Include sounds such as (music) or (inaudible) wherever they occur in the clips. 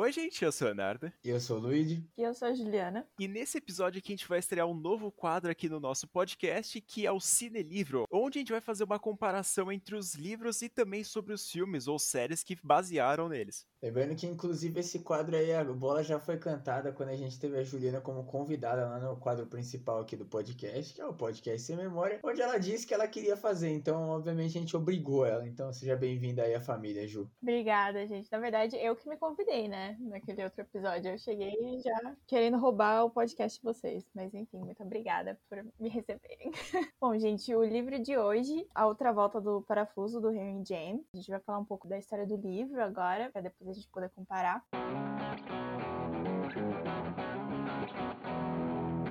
Oi, gente, eu sou o Leonardo. E eu sou o Luigi. E eu sou a Juliana. E nesse episódio aqui a gente vai estrear um novo quadro aqui no nosso podcast, que é o Cine Livro, onde a gente vai fazer uma comparação entre os livros e também sobre os filmes ou séries que basearam neles. Lembrando que, inclusive, esse quadro aí, a bola já foi cantada quando a gente teve a Juliana como convidada lá no quadro principal aqui do podcast, que é o Podcast Sem Memória, onde ela disse que ela queria fazer. Então, obviamente, a gente obrigou ela. Então, seja bem-vinda aí à família, Ju. Obrigada, gente. Na verdade, eu que me convidei, né? Naquele outro episódio. Eu cheguei já querendo roubar o podcast de vocês. Mas, enfim, muito obrigada por me receberem. (laughs) Bom, gente, o livro de hoje, A Outra Volta do Parafuso, do Henry James. A gente vai falar um pouco da história do livro agora, pra depois a gente poder comparar.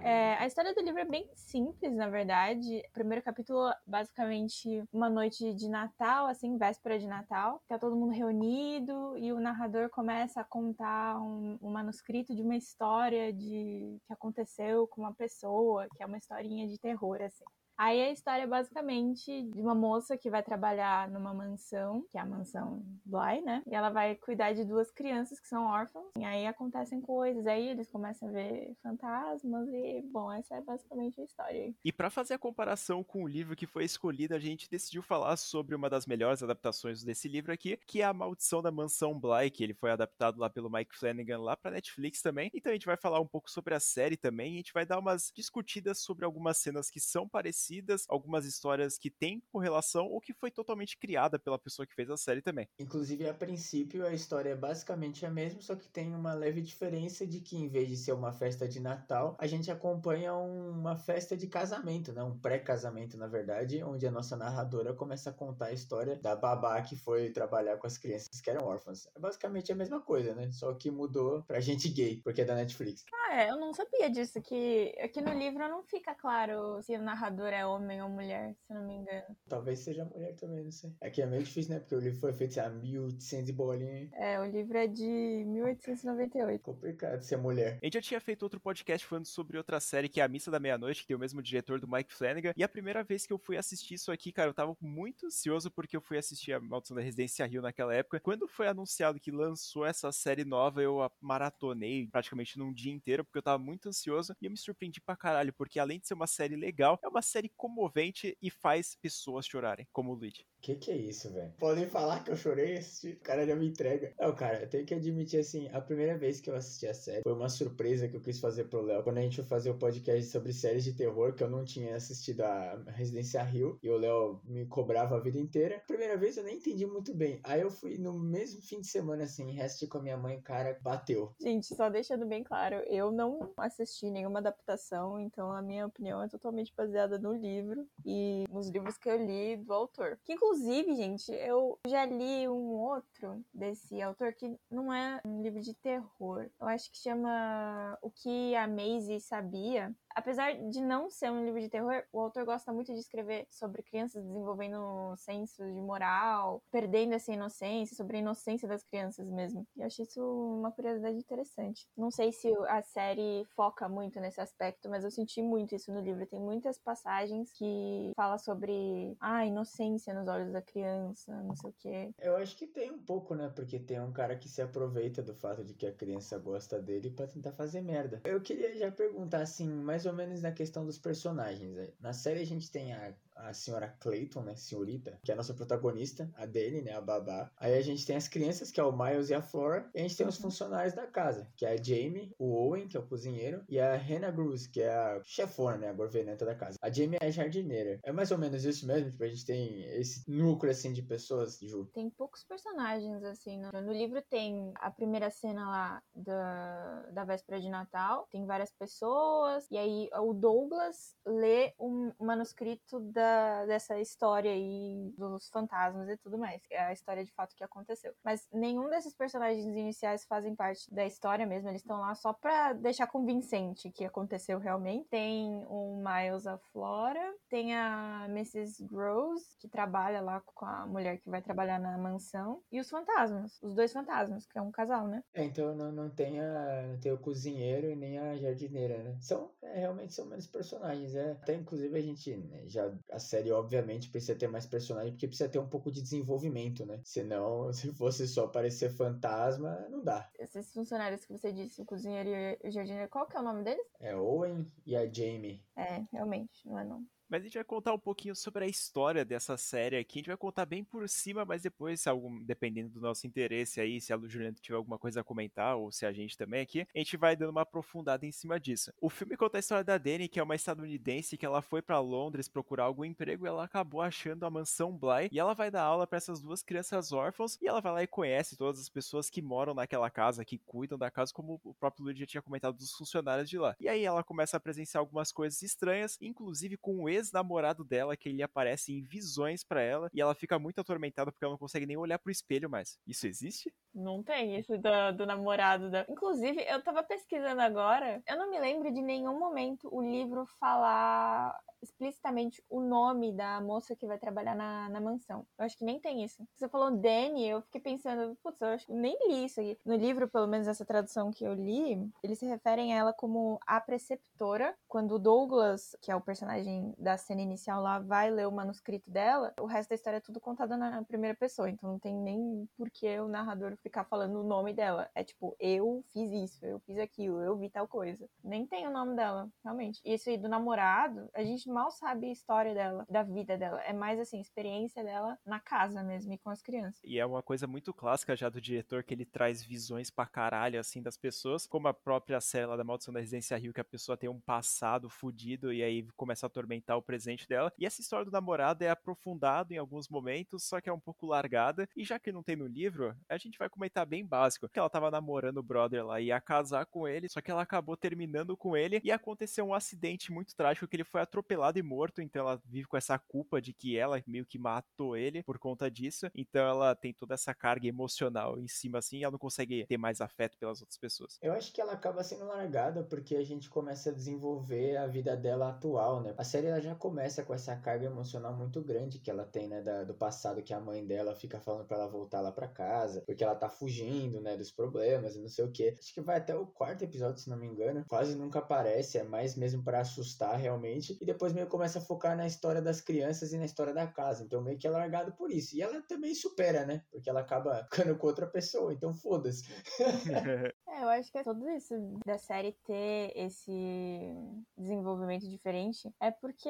É, a história do livro é bem simples, na verdade. O primeiro capítulo, basicamente, uma noite de Natal, assim, véspera de Natal. Tá todo mundo reunido e o narrador começa a contar um, um manuscrito de uma história de que aconteceu com uma pessoa, que é uma historinha de terror, assim. Aí a história é basicamente de uma moça que vai trabalhar numa mansão, que é a mansão Bly, né? E ela vai cuidar de duas crianças que são órfãos. E aí acontecem coisas, aí eles começam a ver fantasmas e, bom, essa é basicamente a história. E para fazer a comparação com o livro que foi escolhido, a gente decidiu falar sobre uma das melhores adaptações desse livro aqui, que é A Maldição da Mansão Bly, que ele foi adaptado lá pelo Mike Flanagan lá para Netflix também. Então a gente vai falar um pouco sobre a série também, a gente vai dar umas discutidas sobre algumas cenas que são parecidas parecidas, algumas histórias que têm correlação ou que foi totalmente criada pela pessoa que fez a série também. Inclusive, a princípio, a história é basicamente a mesma, só que tem uma leve diferença de que, em vez de ser uma festa de Natal, a gente acompanha uma festa de casamento, né? Um pré-casamento, na verdade, onde a nossa narradora começa a contar a história da babá que foi trabalhar com as crianças que eram órfãs. É basicamente a mesma coisa, né? Só que mudou pra gente gay, porque é da Netflix. Ah, é, eu não sabia disso, que aqui no livro não fica claro se o narrador é homem ou mulher, se não me engano. Talvez seja mulher também, não sei. Aqui é meio difícil, né? Porque o livro foi feito há 1800 e bolinha. É, o livro é de 1898. Complicado ser mulher. A gente já tinha feito outro podcast falando sobre outra série que é A Missa da Meia-Noite, que tem o mesmo diretor do Mike Flanagan. E a primeira vez que eu fui assistir isso aqui, cara, eu tava muito ansioso porque eu fui assistir a Maldição da Residência Rio naquela época. Quando foi anunciado que lançou essa série nova, eu a maratonei praticamente num dia inteiro, porque eu tava muito ansioso e eu me surpreendi pra caralho, porque além de ser uma série legal, é uma série comovente e faz pessoas chorarem, como o Luigi. Que que é isso, velho? Podem falar que eu chorei esse o cara já me entrega. Não, cara, eu tenho que admitir assim, a primeira vez que eu assisti a série foi uma surpresa que eu quis fazer pro Léo. Quando a gente foi fazer o podcast sobre séries de terror, que eu não tinha assistido a Residência Rio, e o Léo me cobrava a vida inteira. Primeira vez eu nem entendi muito bem. Aí eu fui no mesmo fim de semana, assim, resto com a minha mãe, cara, bateu. Gente, só deixando bem claro, eu não assisti nenhuma adaptação, então a minha opinião é totalmente baseada no livro e nos livros que eu li do autor. Que inclusive Inclusive, gente, eu já li um outro desse autor que não é um livro de terror. Eu acho que chama O que a Maisie Sabia apesar de não ser um livro de terror, o autor gosta muito de escrever sobre crianças desenvolvendo senso de moral, perdendo essa inocência, sobre a inocência das crianças mesmo. E eu achei isso uma curiosidade interessante. Não sei se a série foca muito nesse aspecto, mas eu senti muito isso no livro. Tem muitas passagens que fala sobre a inocência nos olhos da criança, não sei o quê. Eu acho que tem um pouco, né? Porque tem um cara que se aproveita do fato de que a criança gosta dele para tentar fazer merda. Eu queria já perguntar assim, mais ou menos na questão dos personagens. Na série a gente tem a a senhora Clayton, né, senhorita, que é a nossa protagonista, a Dani, né, a babá. Aí a gente tem as crianças, que é o Miles e a Flora, e a gente tem os funcionários da casa, que é a Jamie, o Owen, que é o cozinheiro, e a Hannah Bruce, que é a chefona, né, a governanta da casa. A Jamie é jardineira. É mais ou menos isso mesmo, tipo, a gente tem esse núcleo, assim, de pessoas, Ju. Tem poucos personagens, assim, no, no livro tem a primeira cena lá da, da véspera de Natal, tem várias pessoas, e aí o Douglas lê um manuscrito da dessa história aí dos fantasmas e tudo mais. É a história de fato que aconteceu. Mas nenhum desses personagens iniciais fazem parte da história mesmo. Eles estão lá só pra deixar convincente que aconteceu realmente. Tem o Miles, a Flora. Tem a Mrs. Rose, que trabalha lá com a mulher que vai trabalhar na mansão. E os fantasmas. Os dois fantasmas, que é um casal, né? É, então não, não, tem, a, não tem o cozinheiro e nem a jardineira, né? São, é, realmente são menos personagens. É. Até inclusive a gente né, já a série, obviamente, precisa ter mais personagem, porque precisa ter um pouco de desenvolvimento, né? Senão, (laughs) se fosse só parecer fantasma, não dá. Esses funcionários que você disse, o cozinheiro e o jardineiro, qual que é o nome deles? É Owen e a Jamie. É, realmente, não é não. Mas a gente vai contar um pouquinho sobre a história dessa série aqui. A gente vai contar bem por cima, mas depois, se algum, dependendo do nosso interesse aí, se a Juliana tiver alguma coisa a comentar, ou se a gente também aqui, a gente vai dando uma aprofundada em cima disso. O filme conta a história da Dani, que é uma estadunidense que ela foi para Londres procurar algum emprego e ela acabou achando a mansão Bly. E ela vai dar aula para essas duas crianças órfãos e ela vai lá e conhece todas as pessoas que moram naquela casa, que cuidam da casa, como o próprio Luiz já tinha comentado dos funcionários de lá. E aí ela começa a presenciar algumas coisas estranhas, inclusive com o ex-namorado dela, que ele aparece em visões para ela, e ela fica muito atormentada porque ela não consegue nem olhar pro espelho mais. Isso existe? Não tem isso do, do namorado da. Inclusive, eu tava pesquisando agora, eu não me lembro de nenhum momento o livro falar explicitamente o nome da moça que vai trabalhar na, na mansão. Eu acho que nem tem isso. Você falou Danny, eu fiquei pensando, putz, eu acho que nem li isso aqui. No livro, pelo menos essa tradução que eu li, eles se referem a ela como a preceptora. Quando o Douglas, que é o personagem da cena inicial lá, vai ler o manuscrito dela, o resto da história é tudo contado na primeira pessoa. Então não tem nem por que o narrador ficar falando o nome dela. É tipo, eu fiz isso, eu fiz aquilo, eu vi tal coisa. Nem tem o nome dela, realmente. Isso aí do namorado, a gente mal sabe a história dela, da vida dela. É mais assim, experiência dela na casa mesmo e com as crianças. E é uma coisa muito clássica já do diretor que ele traz visões pra caralho assim das pessoas, como a própria lá da Maldição da Residência Rio, que a pessoa tem um passado fudido e aí começa a atormentar o presente dela. E essa história do namorado é aprofundado em alguns momentos, só que é um pouco largada. E já que não tem no livro, a gente vai comentar bem básico, que ela tava namorando o brother lá, ia casar com ele, só que ela acabou terminando com ele e aconteceu um acidente muito trágico que ele foi atropelado e morto, então ela vive com essa culpa de que ela meio que matou ele por conta disso. Então ela tem toda essa carga emocional em cima assim, e ela não consegue ter mais afeto pelas outras pessoas. Eu acho que ela acaba sendo largada porque a gente começa a desenvolver a vida dela atual, né? A série ela já começa com essa carga emocional muito grande que ela tem, né, da, do passado que a mãe dela fica falando para ela voltar lá para casa, porque ela tá fugindo, né, dos problemas e não sei o que. Acho que vai até o quarto episódio, se não me engano. Quase nunca aparece, é mais mesmo para assustar realmente. E depois meio começa a focar na história das crianças e na história da casa. Então meio que é largado por isso. E ela também supera, né? Porque ela acaba ficando com outra pessoa, então foda-se. (laughs) é, eu acho que é tudo isso da série ter esse desenvolvimento diferente é porque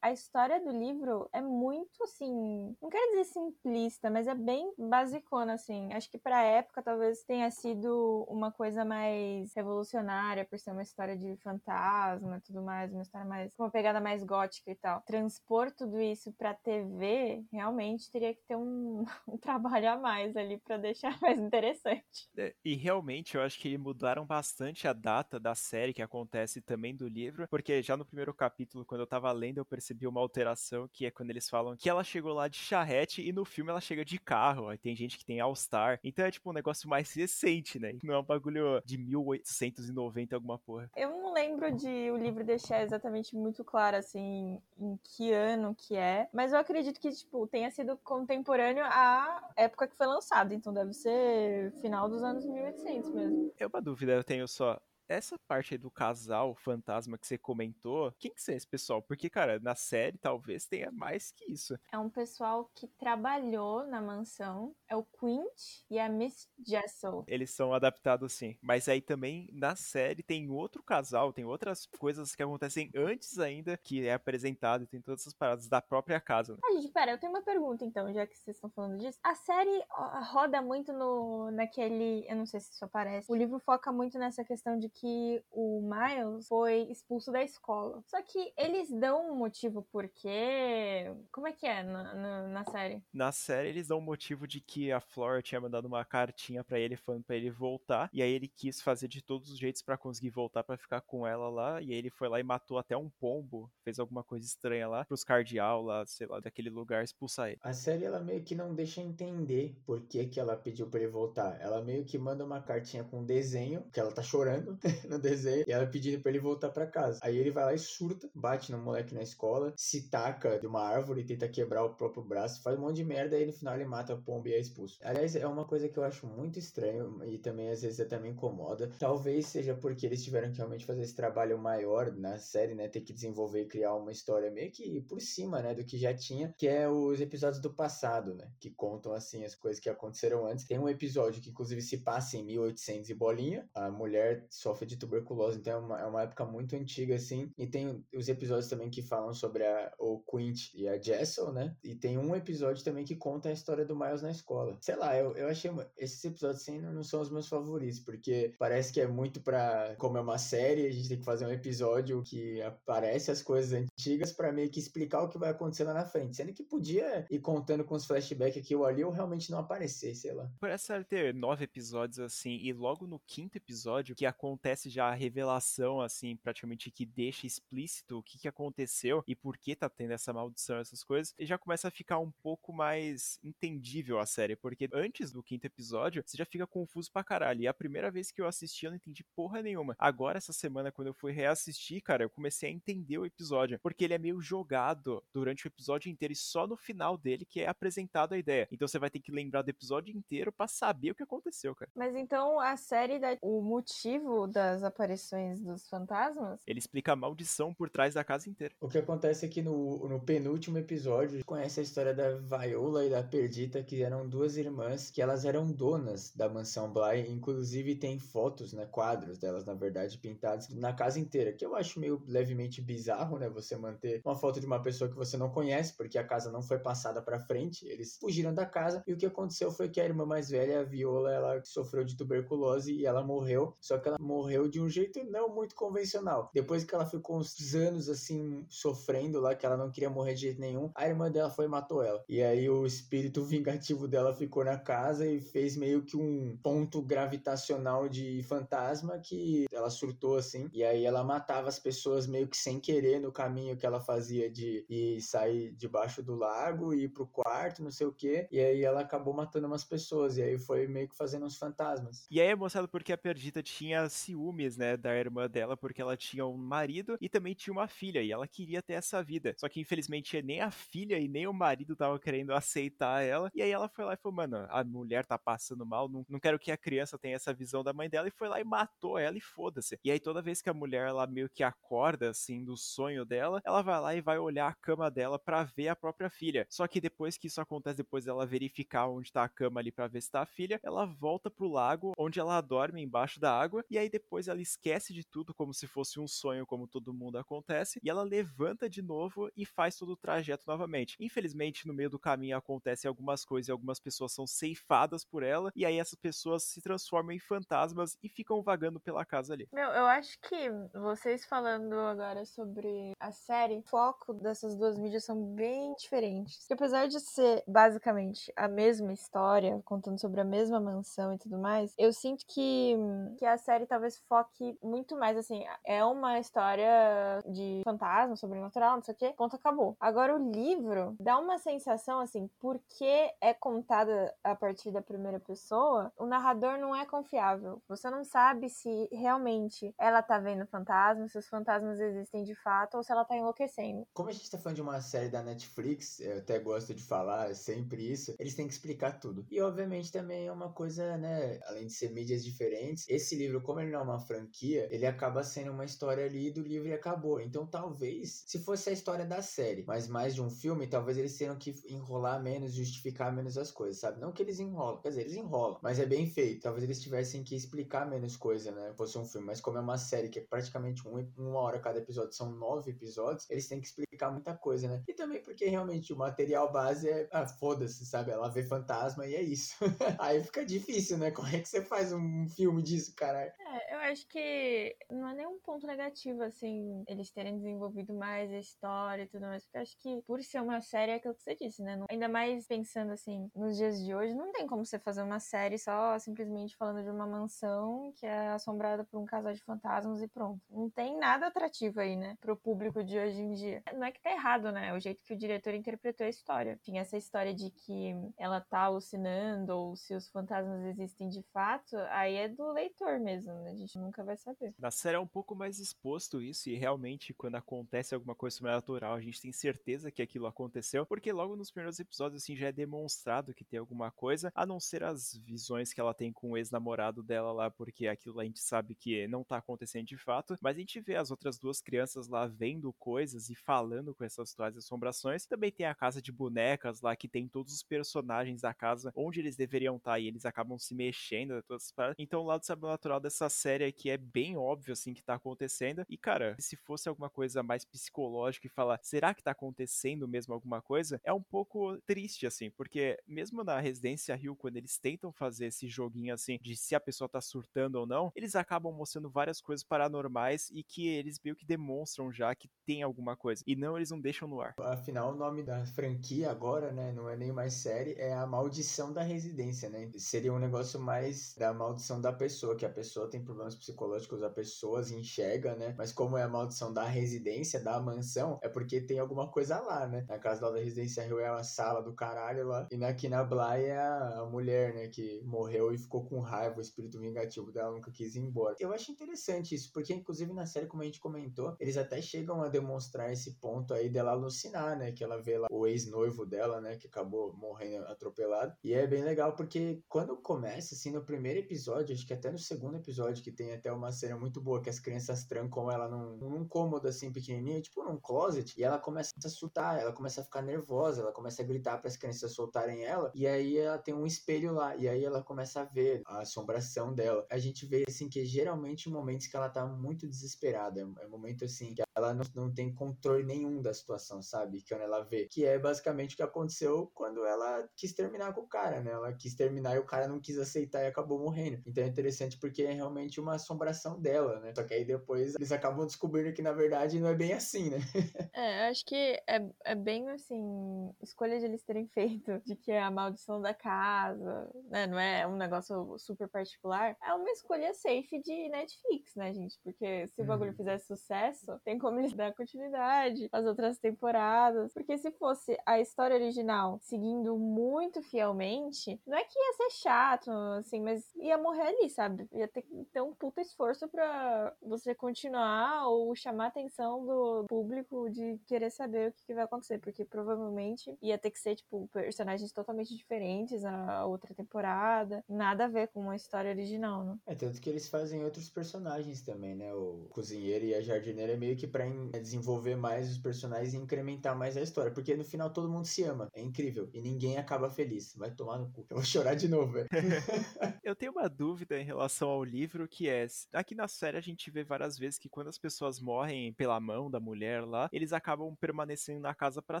a história do livro é muito assim, não quero dizer simplista, mas é bem basicona assim. Acho que pra época talvez tenha sido uma coisa mais revolucionária por ser uma história de fantasma tudo mais, uma história mais com uma pegada mais gótica e tal. Transpor tudo isso pra TV realmente teria que ter um, (laughs) um trabalho a mais ali para deixar (laughs) mais interessante. É, e realmente eu acho que mudaram bastante a data da série que acontece também do livro, porque já no primeiro capítulo, quando eu tava lendo, eu percebi uma alteração que é quando eles falam que ela chegou lá de charrete e no filme ela chega de carro. Aí tem gente que tem All-Star. Então é tipo um negócio mais recente, né? Não é um bagulho de 1890 alguma porra. Eu não lembro de o livro deixar exatamente muito claro assim em que ano que é, mas eu acredito que tipo tenha sido contemporâneo à época que foi lançado, então deve ser final dos anos 1800 mesmo. É uma dúvida, eu tenho só essa parte aí do casal fantasma que você comentou, quem que é esse pessoal? Porque, cara, na série talvez tenha mais que isso. É um pessoal que trabalhou na mansão, é o Quint e a Miss Jessel. Eles são adaptados sim, mas aí também na série tem outro casal, tem outras coisas que acontecem antes ainda que é apresentado e tem todas essas paradas da própria casa. Né? Ah, gente, pera, eu tenho uma pergunta então, já que vocês estão falando disso. A série roda muito no naquele, eu não sei se isso aparece. O livro foca muito nessa questão de que o Miles foi expulso da escola. Só que eles dão um motivo porque. Como é que é na, na, na série? Na série, eles dão um motivo de que a Flora tinha mandado uma cartinha para ele falando pra ele voltar. E aí ele quis fazer de todos os jeitos para conseguir voltar para ficar com ela lá. E aí ele foi lá e matou até um pombo. Fez alguma coisa estranha lá pros cardeal lá, sei lá, daquele lugar expulsar ele. A série ela meio que não deixa entender por que, que ela pediu pra ele voltar. Ela meio que manda uma cartinha com um desenho, que ela tá chorando. (laughs) no desenho, e ela pedindo pra ele voltar pra casa. Aí ele vai lá e surta, bate no moleque na escola, se taca de uma árvore, tenta quebrar o próprio braço, faz um monte de merda, e no final ele mata a pomba e é expulso. Aliás, é uma coisa que eu acho muito estranho, e também às vezes até me incomoda. Talvez seja porque eles tiveram que realmente fazer esse trabalho maior na série, né? Ter que desenvolver e criar uma história meio que por cima, né? Do que já tinha, que é os episódios do passado, né? Que contam, assim, as coisas que aconteceram antes. Tem um episódio que, inclusive, se passa em 1800 e bolinha. A mulher sofre de tuberculose, então é uma, é uma época muito antiga, assim. E tem os episódios também que falam sobre a, o Quint e a Jessel, né? E tem um episódio também que conta a história do Miles na escola. Sei lá, eu, eu achei. Esses episódios, assim, não são os meus favoritos, porque parece que é muito pra. Como é uma série, a gente tem que fazer um episódio que aparece as coisas antigas para meio que explicar o que vai acontecer lá na frente. Sendo que podia ir contando com os flashbacks aqui ou ali ou realmente não aparecer, sei lá. Parece ter nove episódios assim, e logo no quinto episódio que acontece já a revelação, assim, praticamente que deixa explícito o que, que aconteceu e por que tá tendo essa maldição, essas coisas, e já começa a ficar um pouco mais entendível a série, porque antes do quinto episódio você já fica confuso pra caralho. E a primeira vez que eu assisti eu não entendi porra nenhuma. Agora, essa semana, quando eu fui reassistir, cara, eu comecei a entender o episódio, porque ele é meio jogado durante o episódio inteiro e só no final dele que é apresentado a ideia. Então você vai ter que lembrar do episódio inteiro para saber o que aconteceu, cara. Mas então a série dá o motivo das aparições dos fantasmas? Ele explica a maldição por trás da casa inteira. O que acontece aqui no, no penúltimo episódio, conhece a história da Viola e da Perdita, que eram duas irmãs, que elas eram donas da mansão Bly, inclusive tem fotos, né, quadros delas, na verdade, pintados na casa inteira, que eu acho meio levemente bizarro, né, você manter uma foto de uma pessoa que você não conhece, porque a casa não foi passada para frente, eles fugiram da casa, e o que aconteceu foi que a irmã mais velha, a Viola, ela sofreu de tuberculose e ela morreu, só que ela morreu de um jeito não muito convencional. Depois que ela ficou uns anos assim sofrendo lá, que ela não queria morrer de jeito nenhum, a irmã dela foi e matou ela. E aí o espírito (laughs) vingativo dela ficou na casa e fez meio que um ponto gravitacional de fantasma que ela surtou assim. E aí ela matava as pessoas meio que sem querer no caminho que ela fazia de ir sair debaixo do lago e ir pro quarto, não sei o que. E aí ela acabou matando umas pessoas. E aí foi meio que fazendo uns fantasmas. E aí é mostrado porque a Perdita tinha ciúmes, né, da irmã dela, porque ela tinha um marido e também tinha uma filha. E ela queria ter essa vida. Só que infelizmente nem a filha e nem o marido estavam querendo aceitar ela. E aí ela foi lá e falou: Mano, a mulher tá passando mal, não, não quero que a criança tenha essa visão da mãe dela. E foi lá e matou ela e foda-se. E aí toda vez que a mulher ela meio que acorda assim do sonho dela, ela vai lá e vai olhar a cama dela para ver a própria filha. Só que depois que isso acontece, depois dela verificar onde tá a cama ali para ver se tá a filha, ela volta pro lago onde ela dorme embaixo da água e aí depois ela esquece de tudo como se fosse um sonho, como todo mundo acontece, e ela levanta de novo e faz todo o trajeto novamente. Infelizmente, no meio do caminho acontecem algumas coisas e algumas pessoas são ceifadas por ela, e aí essas pessoas se transformam em fantasmas e ficam vagando pela casa ali. Meu, eu acho que vocês falando agora sobre a série, o foco dessas duas mídias são bem diferentes. Apesar de ser basicamente a mesma história, contando sobre a mesma mansão e tudo mais, eu sinto que, que a série talvez foque muito mais assim. É uma história de fantasma, sobrenatural, não sei o quê, ponto acabou. Agora o livro dá uma sensação assim, porque é contada a partir da primeira pessoa, o narrador não é confiável. Você não sabe se realmente ela tá vendo fantasmas, se os fantasmas existem de fato ou se ela tá enlouquecendo. Como a gente tá falando de uma série da Netflix, eu até gosto de falar sempre isso, eles têm que explicar tudo. E obviamente também é uma coisa, né, além de ser mídias diferentes, esse livro, como ele é uma franquia, ele acaba sendo uma história ali do livro e acabou. Então talvez, se fosse a história da série, mas mais de um filme, talvez eles tenham que enrolar menos, justificar menos as coisas, sabe? Não que eles enrolam, quer dizer, eles enrolam, mas é bem feito. Talvez eles tivessem que explicar menos coisa, né? Fosse um filme, mas como é uma série que é praticamente um, uma hora cada episódio, são nove episódios, eles têm que explicar muita coisa, né? E também porque realmente o material base é, ah, foda-se, sabe? Ela vê fantasma e é isso. (laughs) Aí fica difícil, né? Como é que você faz um filme disso, caralho? É, eu acho que não é nenhum ponto negativo, assim, eles terem desenvolvido mais a história e tudo mais, porque eu acho que por ser uma série é aquilo que você disse, né? Ainda mais pensando, assim, nos dias de hoje, não tem como você fazer uma série só simplesmente falando de uma mansão que é assombrada por um casal de fantasmas e pronto. Não tem nada atrativo aí, né? Pro público de hoje em dia. Não é que tá errado, né? O jeito que o diretor interpretou a história. Tinha essa história de que ela tá alucinando ou se os fantasmas existem de fato, aí é do leitor mesmo, né? Gente nunca vai saber. Na série é um pouco mais exposto isso, e realmente, quando acontece alguma coisa sobrenatural, a gente tem certeza que aquilo aconteceu, porque logo nos primeiros episódios, assim, já é demonstrado que tem alguma coisa, a não ser as visões que ela tem com o ex-namorado dela lá, porque aquilo a gente sabe que não tá acontecendo de fato, mas a gente vê as outras duas crianças lá vendo coisas e falando com essas atuais assombrações. Também tem a casa de bonecas lá, que tem todos os personagens da casa onde eles deveriam estar, tá, e eles acabam se mexendo, todas Então o lado sobrenatural dessa série aqui é bem óbvio, assim, que tá acontecendo, e cara, se fosse alguma coisa mais psicológica e falar, será que tá acontecendo mesmo alguma coisa? É um pouco triste, assim, porque mesmo na Residência Rio, quando eles tentam fazer esse joguinho, assim, de se a pessoa tá surtando ou não, eles acabam mostrando várias coisas paranormais e que eles meio que demonstram já que tem alguma coisa. E não, eles não deixam no ar. Afinal, o nome da franquia agora, né, não é nem mais série, é a maldição da residência, né? Seria um negócio mais da maldição da pessoa, que a pessoa tem problemas psicológicos, a pessoa se enxerga, né? Mas como é a maldição da residência, da mansão, é porque tem alguma coisa lá, né? Na casa da residência Rio é a sala do caralho lá, e na Bly é a mulher, né, que morreu e ficou com raiva, o espírito vingativo dela nunca quis ir embora. Eu acho interessante isso, porque inclusive na série, como a gente comentou, eles até chegam a demonstrar esse ponto aí dela alucinar, né? Que ela vê lá o ex-noivo dela, né? Que acabou morrendo atropelado. E é bem legal porque quando começa, assim, no primeiro episódio, acho que até no segundo episódio, que tem até uma cena muito boa, que as crianças trancam ela num, num cômodo assim pequenininho, tipo num closet, e ela começa a assustar, ela começa a ficar nervosa, ela começa a gritar para as crianças soltarem ela, e aí ela tem um espelho lá, e aí ela começa a ver a assombração dela. A gente vê assim que geralmente momentos que ela tá muito desesperada, é momento assim que ela não, não tem controle nenhum da situação, sabe? Que quando ela vê, que é basicamente o que aconteceu quando ela quis terminar com o cara, né? Ela quis terminar e o cara não quis aceitar e acabou morrendo. Então é interessante porque é realmente uma assombração dela, né? Só que aí depois eles acabam descobrindo que na verdade não é bem assim, né? (laughs) é, acho que é, é bem assim, escolha de eles terem feito, de que é a maldição da casa, né? Não é um negócio super particular. É uma escolha safe de Netflix, né, gente? Porque se o bagulho uhum. fizer sucesso, tem como eles dar continuidade às outras temporadas. Porque se fosse a história original seguindo muito fielmente, não é que ia ser chato, assim, mas ia morrer ali, sabe? Ia ter que ter um puta esforço pra você continuar ou chamar a atenção do público de querer saber o que, que vai acontecer. Porque provavelmente ia ter que ser, tipo, personagens totalmente diferentes a outra temporada. Nada a ver com a história original, né? É, tanto que eles fazem outros personagens também, né? O cozinheiro e a jardineira é meio que pra desenvolver mais os personagens e incrementar mais a história. Porque no final todo mundo se ama. É incrível. E ninguém acaba feliz. Vai tomar no cu. Eu vou (laughs) chorar de novo, velho. (laughs) eu tenho uma dúvida em relação ao livro que é. Aqui na série a gente vê várias vezes que quando as pessoas morrem pela mão da mulher lá, eles acabam permanecendo na casa para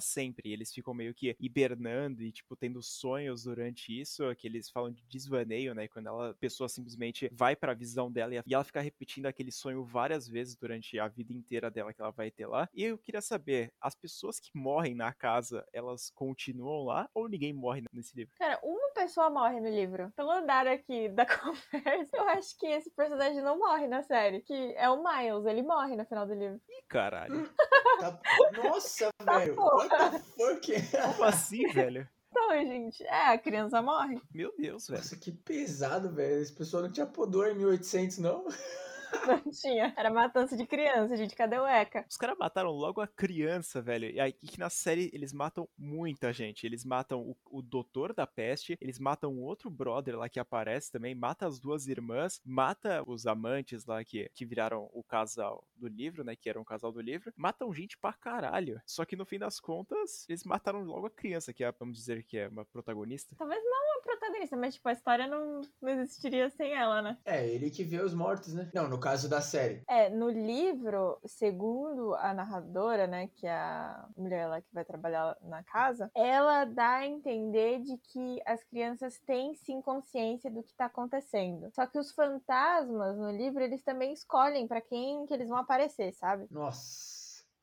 sempre. Eles ficam meio que hibernando e, tipo, tendo sonhos durante isso, que eles falam de desvaneio, né? Quando ela, a pessoa simplesmente vai para a visão dela e ela fica repetindo aquele sonho várias vezes durante a vida inteira dela que ela vai ter lá. E eu queria saber, as pessoas que morrem na casa, elas continuam lá ou ninguém morre nesse livro? Cara, uma pessoa morre no livro. Pelo andar aqui da (laughs) conversa, eu acho que esse personagem não morre na série, que é o Miles, ele morre no final do livro. Ih, caralho. (laughs) Tá... Nossa, tá velho. What the fuck? Como assim, velho? Então, gente, é, a criança morre. Meu Deus, velho. Nossa, que pesado, velho. Esse pessoal não tinha pudor em 1800, não? (laughs) (laughs) Não tinha. Era matança de criança, gente. Cadê o Eka? Os caras mataram logo a criança, velho. E aí que na série eles matam muita gente. Eles matam o, o doutor da peste, eles matam o outro brother lá que aparece também, mata as duas irmãs, mata os amantes lá que, que viraram o casal do livro, né? Que eram o casal do livro. Matam gente pra caralho. Só que no fim das contas, eles mataram logo a criança, que é, vamos dizer que é uma protagonista. Talvez não a protagonista, mas tipo, a história não, não existiria sem ela, né? É, ele que vê os mortos, né? Não, no caso da série. É, no livro, segundo a narradora, né, que é a mulher lá que vai trabalhar na casa, ela dá a entender de que as crianças têm sim consciência do que tá acontecendo. Só que os fantasmas no livro, eles também escolhem para quem que eles vão aparecer, sabe? Nossa.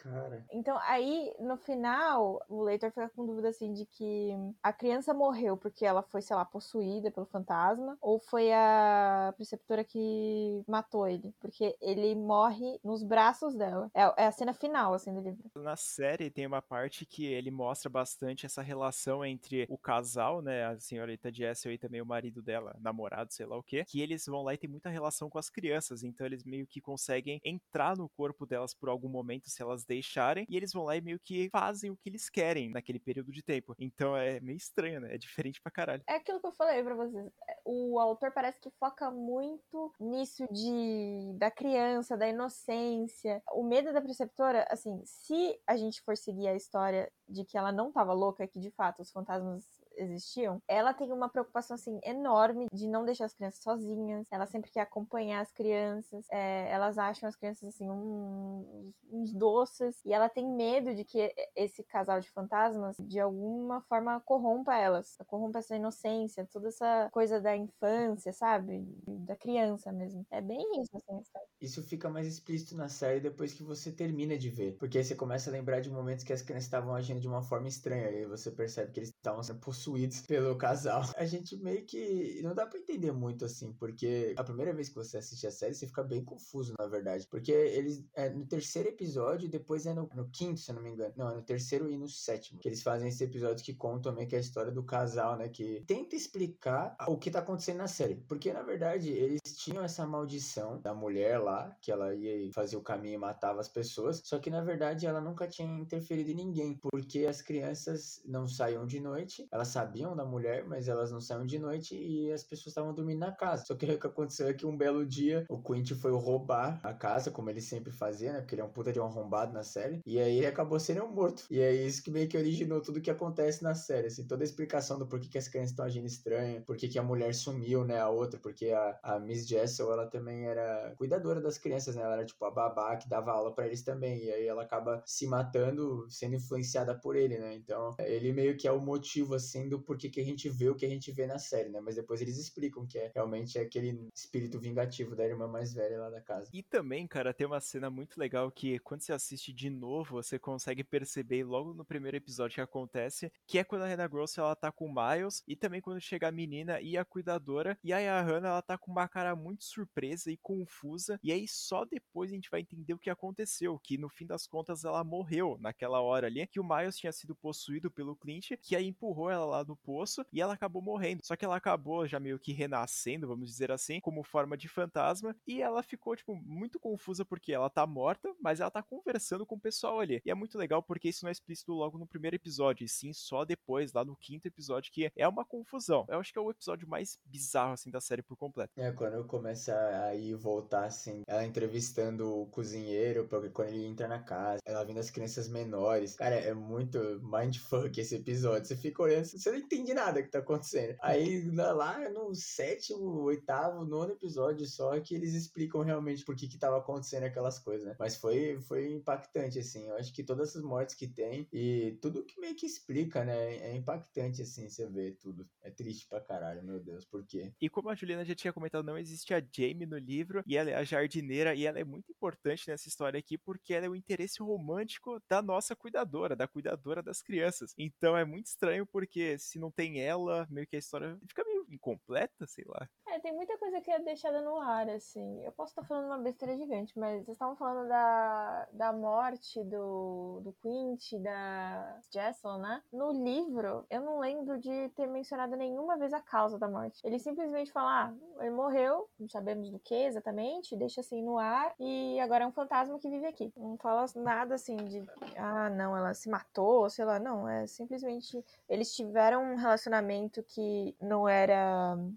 Cara. Então, aí, no final, o leitor fica com dúvida, assim, de que a criança morreu porque ela foi, sei lá, possuída pelo fantasma, ou foi a preceptora que matou ele, porque ele morre nos braços dela. É, é a cena final, assim, do livro. Na série tem uma parte que ele mostra bastante essa relação entre o casal, né, a senhorita Jessel e também o marido dela, namorado, sei lá o quê, que eles vão lá e tem muita relação com as crianças, então eles meio que conseguem entrar no corpo delas por algum momento se elas deixarem, e eles vão lá e meio que fazem o que eles querem naquele período de tempo. Então é meio estranho, né? É diferente pra caralho. É aquilo que eu falei pra vocês. O autor parece que foca muito nisso de da criança, da inocência. O medo da preceptora, assim, se a gente for seguir a história de que ela não tava louca, que de fato os fantasmas existiam, ela tem uma preocupação assim enorme de não deixar as crianças sozinhas. Ela sempre quer acompanhar as crianças. É, elas acham as crianças assim uns, uns doces e ela tem medo de que esse casal de fantasmas de alguma forma corrompa elas, corrompa essa inocência, toda essa coisa da infância, sabe, da criança mesmo. É bem isso assim. Sabe? Isso fica mais explícito na série depois que você termina de ver, porque aí você começa a lembrar de momentos que as crianças estavam agindo de uma forma estranha e aí você percebe que eles estavam sendo possuídos pelo casal. (laughs) A gente meio que não dá para entender muito assim, porque a primeira vez que você assiste a série, você fica bem confuso, na verdade. Porque eles é no terceiro episódio, depois é no, no quinto, se eu não me engano. Não, é no terceiro e no sétimo. Que eles fazem esse episódio que contam também que a história do casal, né? Que tenta explicar o que tá acontecendo na série. Porque, na verdade, eles tinham essa maldição da mulher lá, que ela ia fazer o caminho e matava as pessoas. Só que, na verdade, ela nunca tinha interferido em ninguém. Porque as crianças não saíam de noite, elas sabiam da mulher, mas elas não saíam de noite e as pessoas estavam dormindo na casa. Só que o que aconteceu é que um belo dia o Quint foi roubar a casa, como ele sempre fazia, né? Porque ele é um puta de um arrombado na série. E aí ele acabou sendo morto. E é isso que meio que originou tudo que acontece na série. Assim, toda a explicação do porquê que as crianças estão agindo estranho, porquê que a mulher sumiu, né? A outra, porque a, a Miss Jessel, ela também era cuidadora das crianças, né? Ela era tipo a babá que dava aula para eles também. E aí ela acaba se matando, sendo influenciada por ele, né? Então ele meio que é o motivo, assim, do porquê que a gente vê o que a gente vê na série, né? Mas depois eles explicam que é realmente aquele espírito vingativo da irmã mais velha lá da casa. E também, cara, tem uma cena muito legal que quando você assiste de novo, você consegue perceber logo no primeiro episódio que acontece, que é quando a Hannah Gross ela tá com o Miles e também quando chega a menina e a cuidadora, e aí a Hannah ela tá com uma cara muito surpresa e confusa, e aí só depois a gente vai entender o que aconteceu, que no fim das contas ela morreu naquela hora ali, que o Miles tinha sido possuído pelo Clint, que aí empurrou ela lá no poço e ela acabou morrendo. Só que ela acabou já meio que renascendo, vamos dizer assim, como forma de fantasma, e ela ficou, tipo, muito confusa porque ela tá morta, mas ela tá conversando com o pessoal ali. E é muito legal porque isso não é explícito logo no primeiro episódio, e sim só depois, lá no quinto episódio, que é uma confusão. Eu acho que é o episódio mais bizarro, assim, da série por completo. É, quando começa a ir voltar, assim, ela entrevistando o cozinheiro, porque quando ele entra na casa, ela vendo as crianças menores. Cara, é muito mindfuck esse episódio. Você fica olhando, não entende nada que tá acontecendo. Aí lá no sétimo, oitavo, nono episódio só que eles explicam realmente por que que tava acontecendo aquelas coisas, né? Mas foi, foi impactante, assim. Eu acho que todas essas mortes que tem e tudo que meio que explica, né? É impactante, assim, você ver tudo. É triste pra caralho, meu Deus, por quê? E como a Juliana já tinha comentado, não existe a Jamie no livro, e ela é a jardineira, e ela é muito importante nessa história aqui, porque ela é o interesse romântico da nossa cuidadora, da cuidadora das crianças. Então é muito estranho, porque se não tem ela, meio que a história fica meio incompleta, sei lá. É, tem muita coisa que é deixada no ar, assim. Eu posso estar falando uma besteira gigante, mas vocês estavam falando da, da morte do, do Quint, da Jessel, né? No livro, eu não lembro de ter mencionado nenhuma vez a causa da morte. Ele simplesmente fala, ah, ele morreu, não sabemos do que exatamente, deixa assim no ar, e agora é um fantasma que vive aqui. Não fala nada assim de, ah, não, ela se matou, sei lá, não, é simplesmente eles tiveram um relacionamento que não era,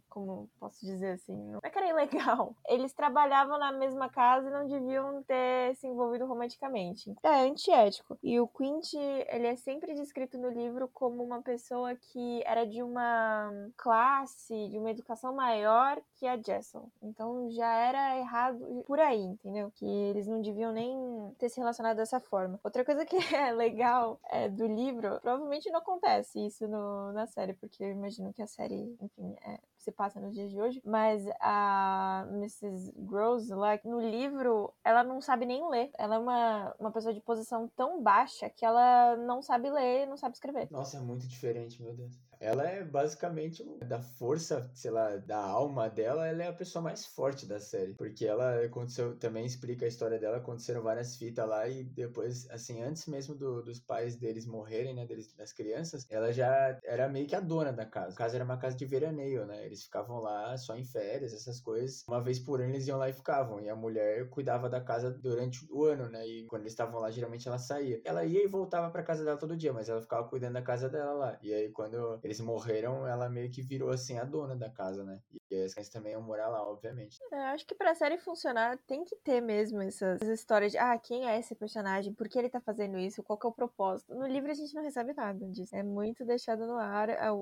como posso dizer assim, não é que era ilegal. (laughs) Eles trabalhavam na mesma casa e não deviam ter se envolvido romanticamente. É antiético. E o Quint, ele é sempre descrito no livro como uma pessoa que era de uma classe, de uma educação maior que a Jessel. Então já era errado por aí, entendeu? Que eles não deviam nem ter se relacionado dessa forma. Outra coisa que (laughs) é legal é, do livro, provavelmente não acontece isso no, na série, porque eu imagino que a série, enfim, é, se passa nos dias de hoje, mas a Mrs. Gross, lá no livro, ela não sabe nem ler. Ela é uma, uma pessoa de posição tão baixa que ela não sabe ler não sabe escrever. Nossa, é muito diferente, meu Deus. Ela é basicamente da força, sei lá, da alma dela, ela é a pessoa mais forte da série. Porque ela aconteceu, também explica a história dela, aconteceram várias fitas lá e depois, assim, antes mesmo do, dos pais deles morrerem, né, deles, das crianças, ela já era meio que a dona da casa. A casa era uma casa de veraneio, né? Eles ficavam lá só em férias, essas coisas. Uma vez por ano eles iam lá e ficavam. E a mulher cuidava da casa durante o ano, né? E quando eles estavam lá, geralmente ela saía. Ela ia e voltava pra casa dela todo dia, mas ela ficava cuidando da casa dela lá. E aí, quando eles morreram, ela meio que virou assim a dona da casa, né? E as crianças também iam morar lá, obviamente. É, acho que pra série funcionar, tem que ter mesmo essas, histórias de ah, quem é esse personagem? Por que ele tá fazendo isso? Qual que é o propósito? No livro a gente não recebe nada disso. É muito deixado no ar. É, o,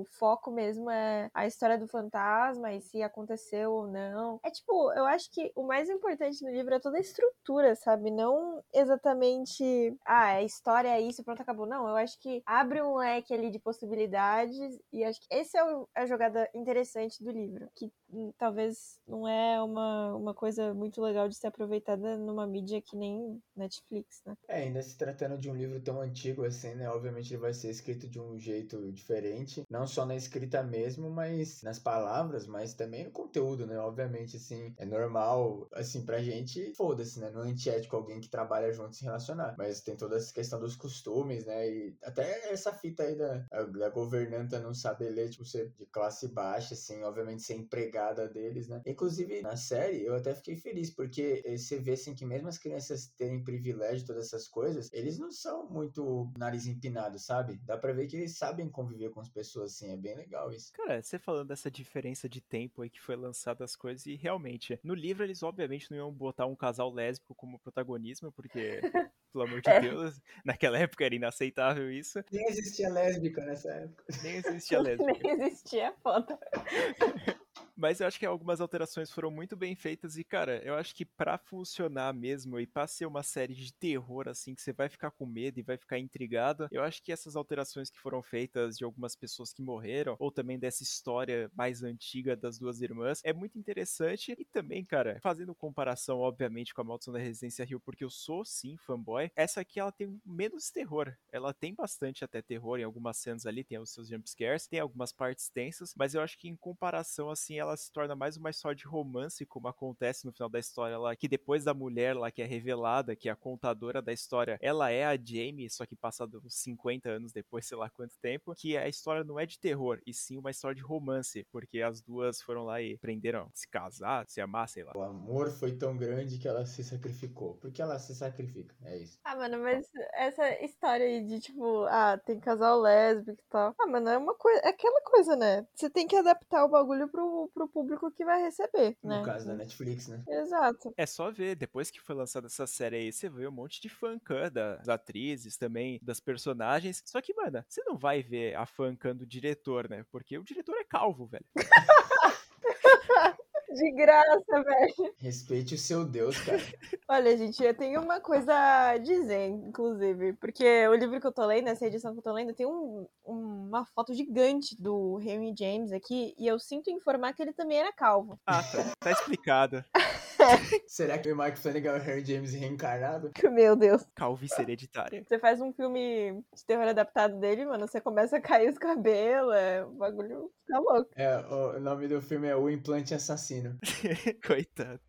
o foco mesmo é a história do fantasma e se aconteceu ou não. É tipo, eu acho que o mais importante no livro é toda a estrutura, sabe? Não exatamente, ah, a história é isso, pronto, acabou. Não, eu acho que abre um leque ali de possibilidades e acho que esse é a jogada interessante do livro, que hum, talvez não é uma, uma coisa muito legal de ser aproveitada numa mídia que nem Netflix, né? É, ainda se tratando de um livro tão antigo assim, né? Obviamente ele vai ser escrito de um jeito diferente, não só na escrita mesmo, mas nas palavras, mas também no conteúdo, né? Obviamente, assim, é normal, assim, pra gente, foda-se, né? Não é antiético alguém que trabalha junto se relacionar, mas tem toda essa questão dos costumes, né? E até essa fita aí da, da governanta não saber ler, tipo, ser de classe baixa, assim, obviamente ser empregada deles, né? Inclusive, na série, eu até fiquei feliz, porque você vê, assim, que mesmo as crianças terem privilégio, todas essas coisas, eles não são muito nariz empinado, sabe? Dá pra ver que eles sabem conviver com as pessoas, assim, é bem legal isso. Cara, você falando dessa diferença de tempo aí que foi lançada as coisas, e realmente, no livro eles obviamente não iam botar um casal lésbico como protagonismo, porque, (laughs) pelo amor de É. Deus, naquela época era inaceitável isso. Nem existia lésbica nessa época. Nem existia lésbica. (laughs) Nem existia foto. (laughs) Mas eu acho que algumas alterações foram muito bem feitas e, cara, eu acho que pra funcionar mesmo e pra ser uma série de terror, assim, que você vai ficar com medo e vai ficar intrigado, eu acho que essas alterações que foram feitas de algumas pessoas que morreram, ou também dessa história mais antiga das duas irmãs, é muito interessante. E também, cara, fazendo comparação, obviamente, com a Maldição da Residência Rio, porque eu sou, sim, fanboy, essa aqui ela tem menos terror. Ela tem bastante até terror em algumas cenas ali, tem os seus jumpscares, tem algumas partes tensas, mas eu acho que em comparação, assim, ela se torna mais uma história de romance, como acontece no final da história lá, que depois da mulher lá que é revelada, que é a contadora da história, ela é a Jamie, só que passado uns 50 anos depois, (laughs) sei lá quanto tempo, que a história não é de terror, e sim uma história de romance, porque as duas foram lá e aprenderam a se casar, se amar, sei lá. O amor foi tão grande que ela se sacrificou. Porque ela se sacrifica, é isso. Ah, mano, mas essa história aí de, tipo, ah, tem casal lésbico e tal. Ah, mano, é uma coisa. É aquela coisa, né? Você tem que adaptar o bagulho pro, pro público que vai receber, No né? caso da Netflix, né? Exato. É só ver, depois que foi lançada essa série aí, você vê um monte de fãcã das atrizes também, das personagens. Só que, mano, você não vai ver a fãcã do diretor, né? Porque o diretor é calvo, velho. (laughs) De graça, velho. Respeite o seu Deus, cara. (laughs) Olha, gente, eu tenho uma coisa a dizer, inclusive, porque o livro que eu tô lendo, essa edição que eu tô lendo, tem um- uma foto gigante do Henry James aqui, e eu sinto informar que ele também era calvo. Ah, tá, tá explicado. (laughs) (laughs) Será que o Mike Flanagan é o Harry James reencarnado? (laughs) Meu Deus. Calvície hereditária. Você faz um filme de terror adaptado dele, mano, você começa a cair os cabelos, é, o bagulho tá louco. É, o nome do filme é O Implante Assassino. (laughs) Coitado.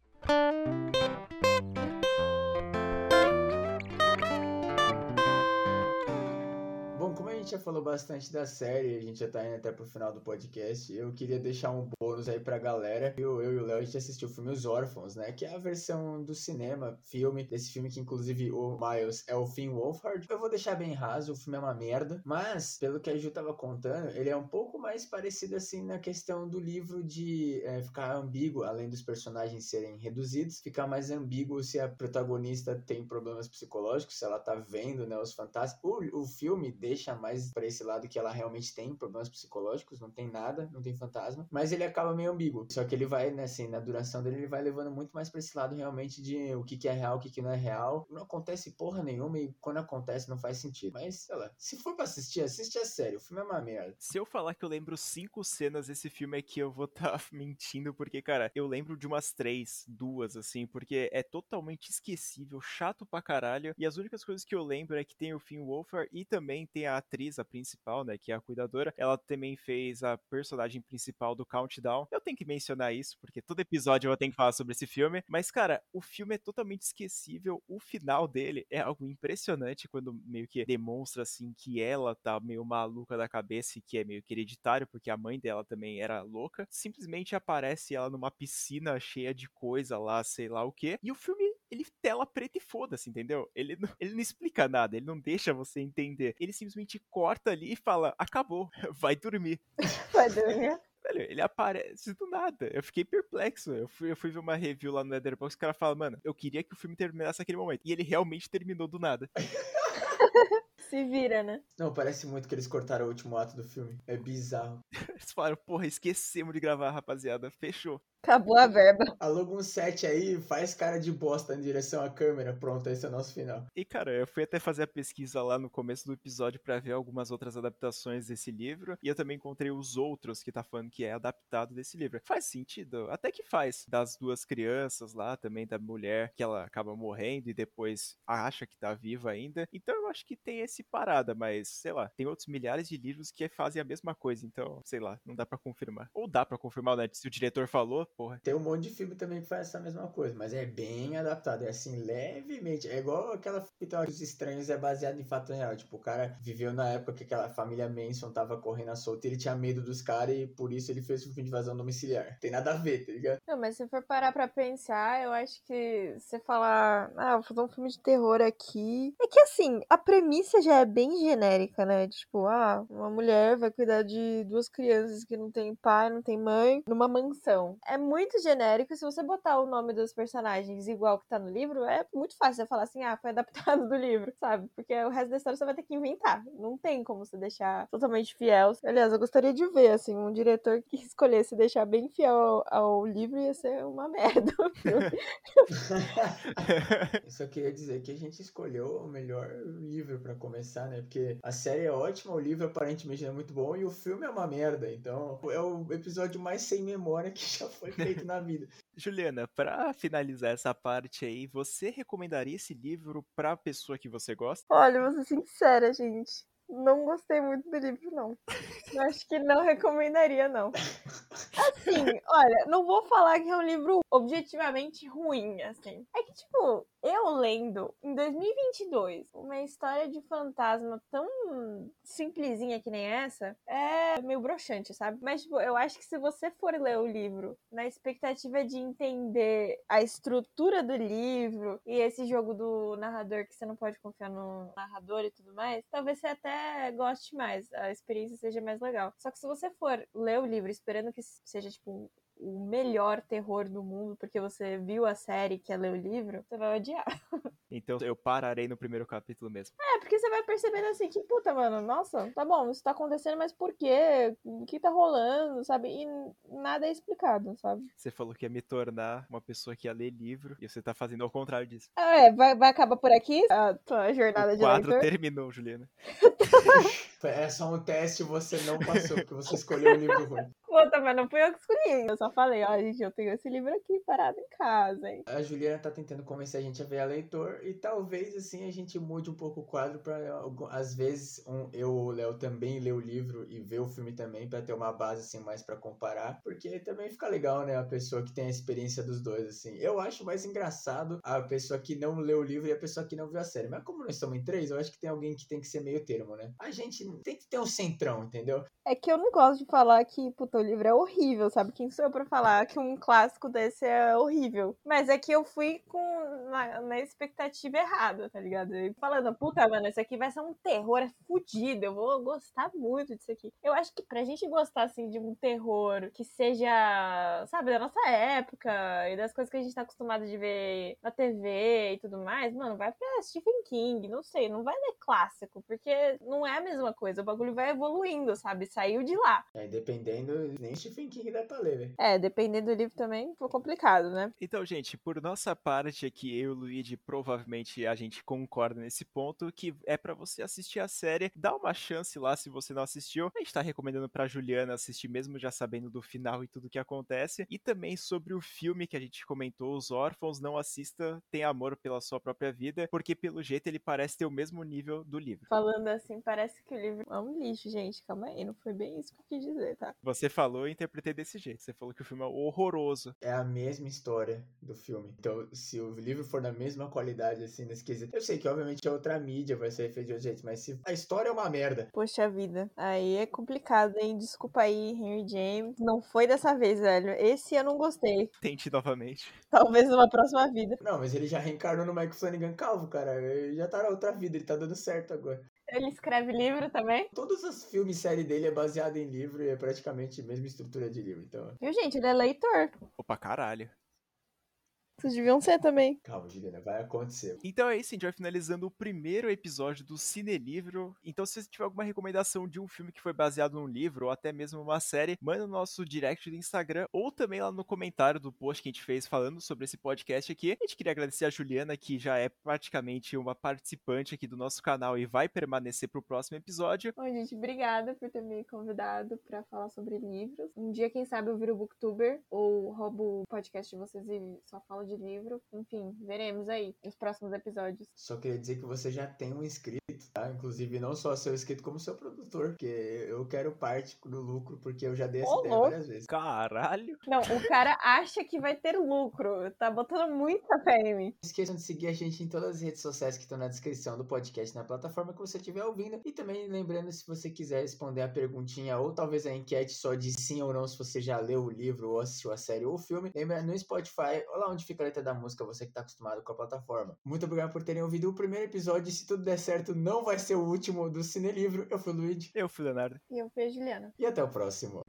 Gente já falou bastante da série, a gente já tá indo até pro final do podcast, eu queria deixar um bônus aí pra galera. Eu, eu e o Léo, a gente assistiu o filme Os Órfãos, né? Que é a versão do cinema, filme, desse filme que inclusive o Miles é o Finn Wolfhard. Eu vou deixar bem raso, o filme é uma merda, mas, pelo que a Ju tava contando, ele é um pouco mais parecido assim na questão do livro de é, ficar ambíguo, além dos personagens serem reduzidos, ficar mais ambíguo se a protagonista tem problemas psicológicos, se ela tá vendo, né, os fantasmas. O, o filme deixa mais mais para esse lado que ela realmente tem problemas psicológicos, não tem nada, não tem fantasma, mas ele acaba meio ambíguo. Só que ele vai, né, assim, na duração dele, ele vai levando muito mais para esse lado realmente de o que, que é real, o que, que não é real. Não acontece porra nenhuma e quando acontece não faz sentido. Mas, sei lá, se for pra assistir, assiste a sério. O filme é uma merda. Se eu falar que eu lembro cinco cenas desse filme aqui, eu vou estar (laughs) tá mentindo, porque, cara, eu lembro de umas três, duas, assim, porque é totalmente esquecível, chato pra caralho. E as únicas coisas que eu lembro é que tem o Finn Wolfhard e também tem a atriz, a principal, né, que é a cuidadora. Ela também fez a personagem principal do Countdown. Eu tenho que mencionar isso, porque todo episódio eu tenho que falar sobre esse filme. Mas, cara, o filme é totalmente esquecível. O final dele é algo impressionante quando meio que demonstra, assim, que ela tá meio maluca da cabeça e que é meio que hereditário, porque a mãe dela também era louca. Simplesmente aparece ela numa piscina cheia de coisa lá, sei lá o que. E o filme ele tela preta e foda-se, entendeu? Ele não, ele não explica nada, ele não deixa você entender. Ele simplesmente corta ali e fala: acabou, (laughs) vai dormir. (laughs) vai dormir. Velho, ele aparece do nada. Eu fiquei perplexo. Eu fui, eu fui ver uma review lá no Netherbox e o cara fala, mano, eu queria que o filme terminasse naquele momento. E ele realmente terminou do nada. (laughs) Se vira, né? Não, parece muito que eles cortaram o último ato do filme. É bizarro. Eles falaram, porra, esquecemos de gravar, rapaziada. Fechou. Acabou a verba. Aluga um set aí, faz cara de bosta em direção à câmera. Pronto, esse é o nosso final. E, cara, eu fui até fazer a pesquisa lá no começo do episódio para ver algumas outras adaptações desse livro. E eu também encontrei os outros que tá falando que é adaptado desse livro. Faz sentido? Até que faz. Das duas crianças lá, também da mulher, que ela acaba morrendo e depois acha que tá viva ainda. Então eu acho que tem esse parada, mas, sei lá, tem outros milhares de livros que fazem a mesma coisa. Então, sei lá, não dá para confirmar. Ou dá para confirmar, né? Se o diretor falou, porra. Tem um monte de filme também que faz essa mesma coisa, mas é bem adaptado, é assim, levemente. É igual aquela fita Os Estranhos é baseado em fato real. Tipo, o cara viveu na época que aquela família Manson tava correndo à solta e ele tinha medo dos caras e por isso ele fez um filme de invasão domiciliar. Tem nada a ver, tá ligado? Não, mas se for parar pra pensar, eu acho que você falar, ah, vou fazer um filme de terror aqui. É que assim, a premissa já é bem genérica, né? Tipo, ah, uma mulher vai cuidar de duas crianças que não tem pai, não tem mãe, numa mansão. É muito genérico. Se você botar o nome dos personagens igual que tá no livro, é muito fácil você falar assim, ah, foi adaptado do livro, sabe? Porque o resto da história você vai ter que inventar. Não tem como você deixar totalmente fiel. Aliás, eu gostaria de ver, assim, um diretor que (laughs) escolhesse deixar bem fiel ao, ao livro ia ser uma (laughs) merda. (laughs) eu só queria dizer que a gente escolheu o melhor livro para começar, né? Porque a série é ótima, o livro aparentemente é muito bom e o filme é uma merda. Então, é o episódio mais sem memória que já foi feito na vida. (laughs) Juliana, para finalizar essa parte aí, você recomendaria esse livro pra pessoa que você gosta? Olha, vou ser sincera, gente. Não gostei muito do livro, não. Eu acho que não recomendaria, não. Assim, olha, não vou falar que é um livro objetivamente ruim, assim. É que, tipo, eu lendo em 2022 uma história de fantasma tão simplesinha que nem essa, é meio broxante, sabe? Mas, tipo, eu acho que se você for ler o livro na expectativa de entender a estrutura do livro e esse jogo do narrador que você não pode confiar no narrador e tudo mais, talvez você até goste mais, a experiência seja mais legal. Só que se você for ler o livro esperando que seja, tipo, o melhor terror do mundo porque você viu a série e quer ler o livro, você vai odiar. (laughs) Então eu pararei no primeiro capítulo mesmo. É, porque você vai percebendo assim que, puta, mano, nossa, tá bom, isso tá acontecendo, mas por quê? O que tá rolando, sabe? E nada é explicado, sabe? Você falou que ia me tornar uma pessoa que ia ler livro e você tá fazendo ao contrário disso. É, vai, vai acabar por aqui a tua jornada o de quadro leitor. terminou, Juliana. (laughs) é só um teste você não passou, porque você escolheu o livro ruim. (laughs) Puta, mas não fui eu que escolhi. Eu só falei, ó, gente, eu tenho esse livro aqui parado em casa, hein? A Juliana tá tentando convencer a gente a ver a leitor e talvez assim a gente mude um pouco o quadro para às vezes um, eu ou o Léo também ler o livro e ver o filme também para ter uma base assim mais para comparar, porque também fica legal, né, a pessoa que tem a experiência dos dois assim. Eu acho mais engraçado a pessoa que não leu o livro e a pessoa que não viu a série. Mas como nós estamos em três, eu acho que tem alguém que tem que ser meio termo, né? A gente tem que ter um centrão, entendeu? É que eu não gosto de falar que, puta, o livro é horrível, sabe? Quem sou eu pra falar que um clássico desse é horrível? Mas é que eu fui com na, na expectativa errada, tá ligado? E falando, puta, mano, isso aqui vai ser um terror é fudido, eu vou gostar muito disso aqui. Eu acho que pra gente gostar, assim, de um terror que seja, sabe, da nossa época e das coisas que a gente tá acostumado de ver na TV e tudo mais, mano, vai pra Stephen King, não sei, não vai ler clássico, porque não é a mesma coisa, o bagulho vai evoluindo, sabe? Saiu de lá. É, dependendo, nem Stephen King dá pra ler, né? É, dependendo do livro também, foi complicado, né? Então, gente, por nossa parte aqui, eu e o Luigi, provavelmente a gente concorda nesse ponto, que é para você assistir a série, dá uma chance lá se você não assistiu. A gente tá recomendando pra Juliana assistir mesmo já sabendo do final e tudo que acontece. E também sobre o filme que a gente comentou, Os Órfãos, não assista, tem amor pela sua própria vida, porque pelo jeito ele parece ter o mesmo nível do livro. Falando assim, parece que o livro é um lixo, gente. Calma aí, não foi bem isso que eu quis dizer, tá? Você falou e interpretei desse jeito. Você falou que o filme é horroroso. É a mesma história do filme. Então, se o livro for da mesma qualidade, assim, nesse quesito. Eu sei que, obviamente, é outra mídia, vai ser feito de outro jeito, mas se a história é uma merda. Poxa vida, aí é complicado, hein? Desculpa aí, Henry James. Não foi dessa vez, velho. Esse eu não gostei. Tente novamente. Talvez numa próxima vida. Não, mas ele já reencarnou no Mike Flanagan calvo, cara. Ele já tá na outra vida, ele tá dando certo agora. Ele escreve livro também. Todos os filmes e série dele é baseado em livro e é praticamente a mesma estrutura de livro, então... Viu, gente? Ele é leitor. Opa, caralho. Vocês deviam ser também. Calma, Juliana, vai acontecer. Então é isso, a gente vai finalizando o primeiro episódio do Cine Livro. Então, se você tiver alguma recomendação de um filme que foi baseado num livro, ou até mesmo uma série, manda no nosso direct do Instagram, ou também lá no comentário do post que a gente fez falando sobre esse podcast aqui. A gente queria agradecer a Juliana, que já é praticamente uma participante aqui do nosso canal e vai permanecer pro próximo episódio. Bom, gente, obrigada por ter me convidado pra falar sobre livros. Um dia, quem sabe, eu viro booktuber, ou roubo o podcast de vocês e só falo de livro. Enfim, veremos aí nos próximos episódios. Só queria dizer que você já tem um inscrito, tá? Inclusive, não só seu inscrito, como seu produtor, porque eu quero parte do lucro, porque eu já dei essa Ô, ideia louco. várias vezes. Caralho! Não, o cara acha que vai ter lucro. Tá botando muita fé em mim. Não esqueçam de seguir a gente em todas as redes sociais que estão na descrição do podcast, na plataforma que você estiver ouvindo. E também lembrando, se você quiser responder a perguntinha ou talvez a enquete só de sim ou não, se você já leu o livro ou assistiu a série ou o filme, lembra no Spotify, ou lá onde fica a letra da música, você que está acostumado com a plataforma. Muito obrigado por terem ouvido o primeiro episódio. E se tudo der certo, não vai ser o último do Cine Livro. Eu fui o Luigi Eu fui o Leonardo. E eu fui a Juliana. e até o próximo.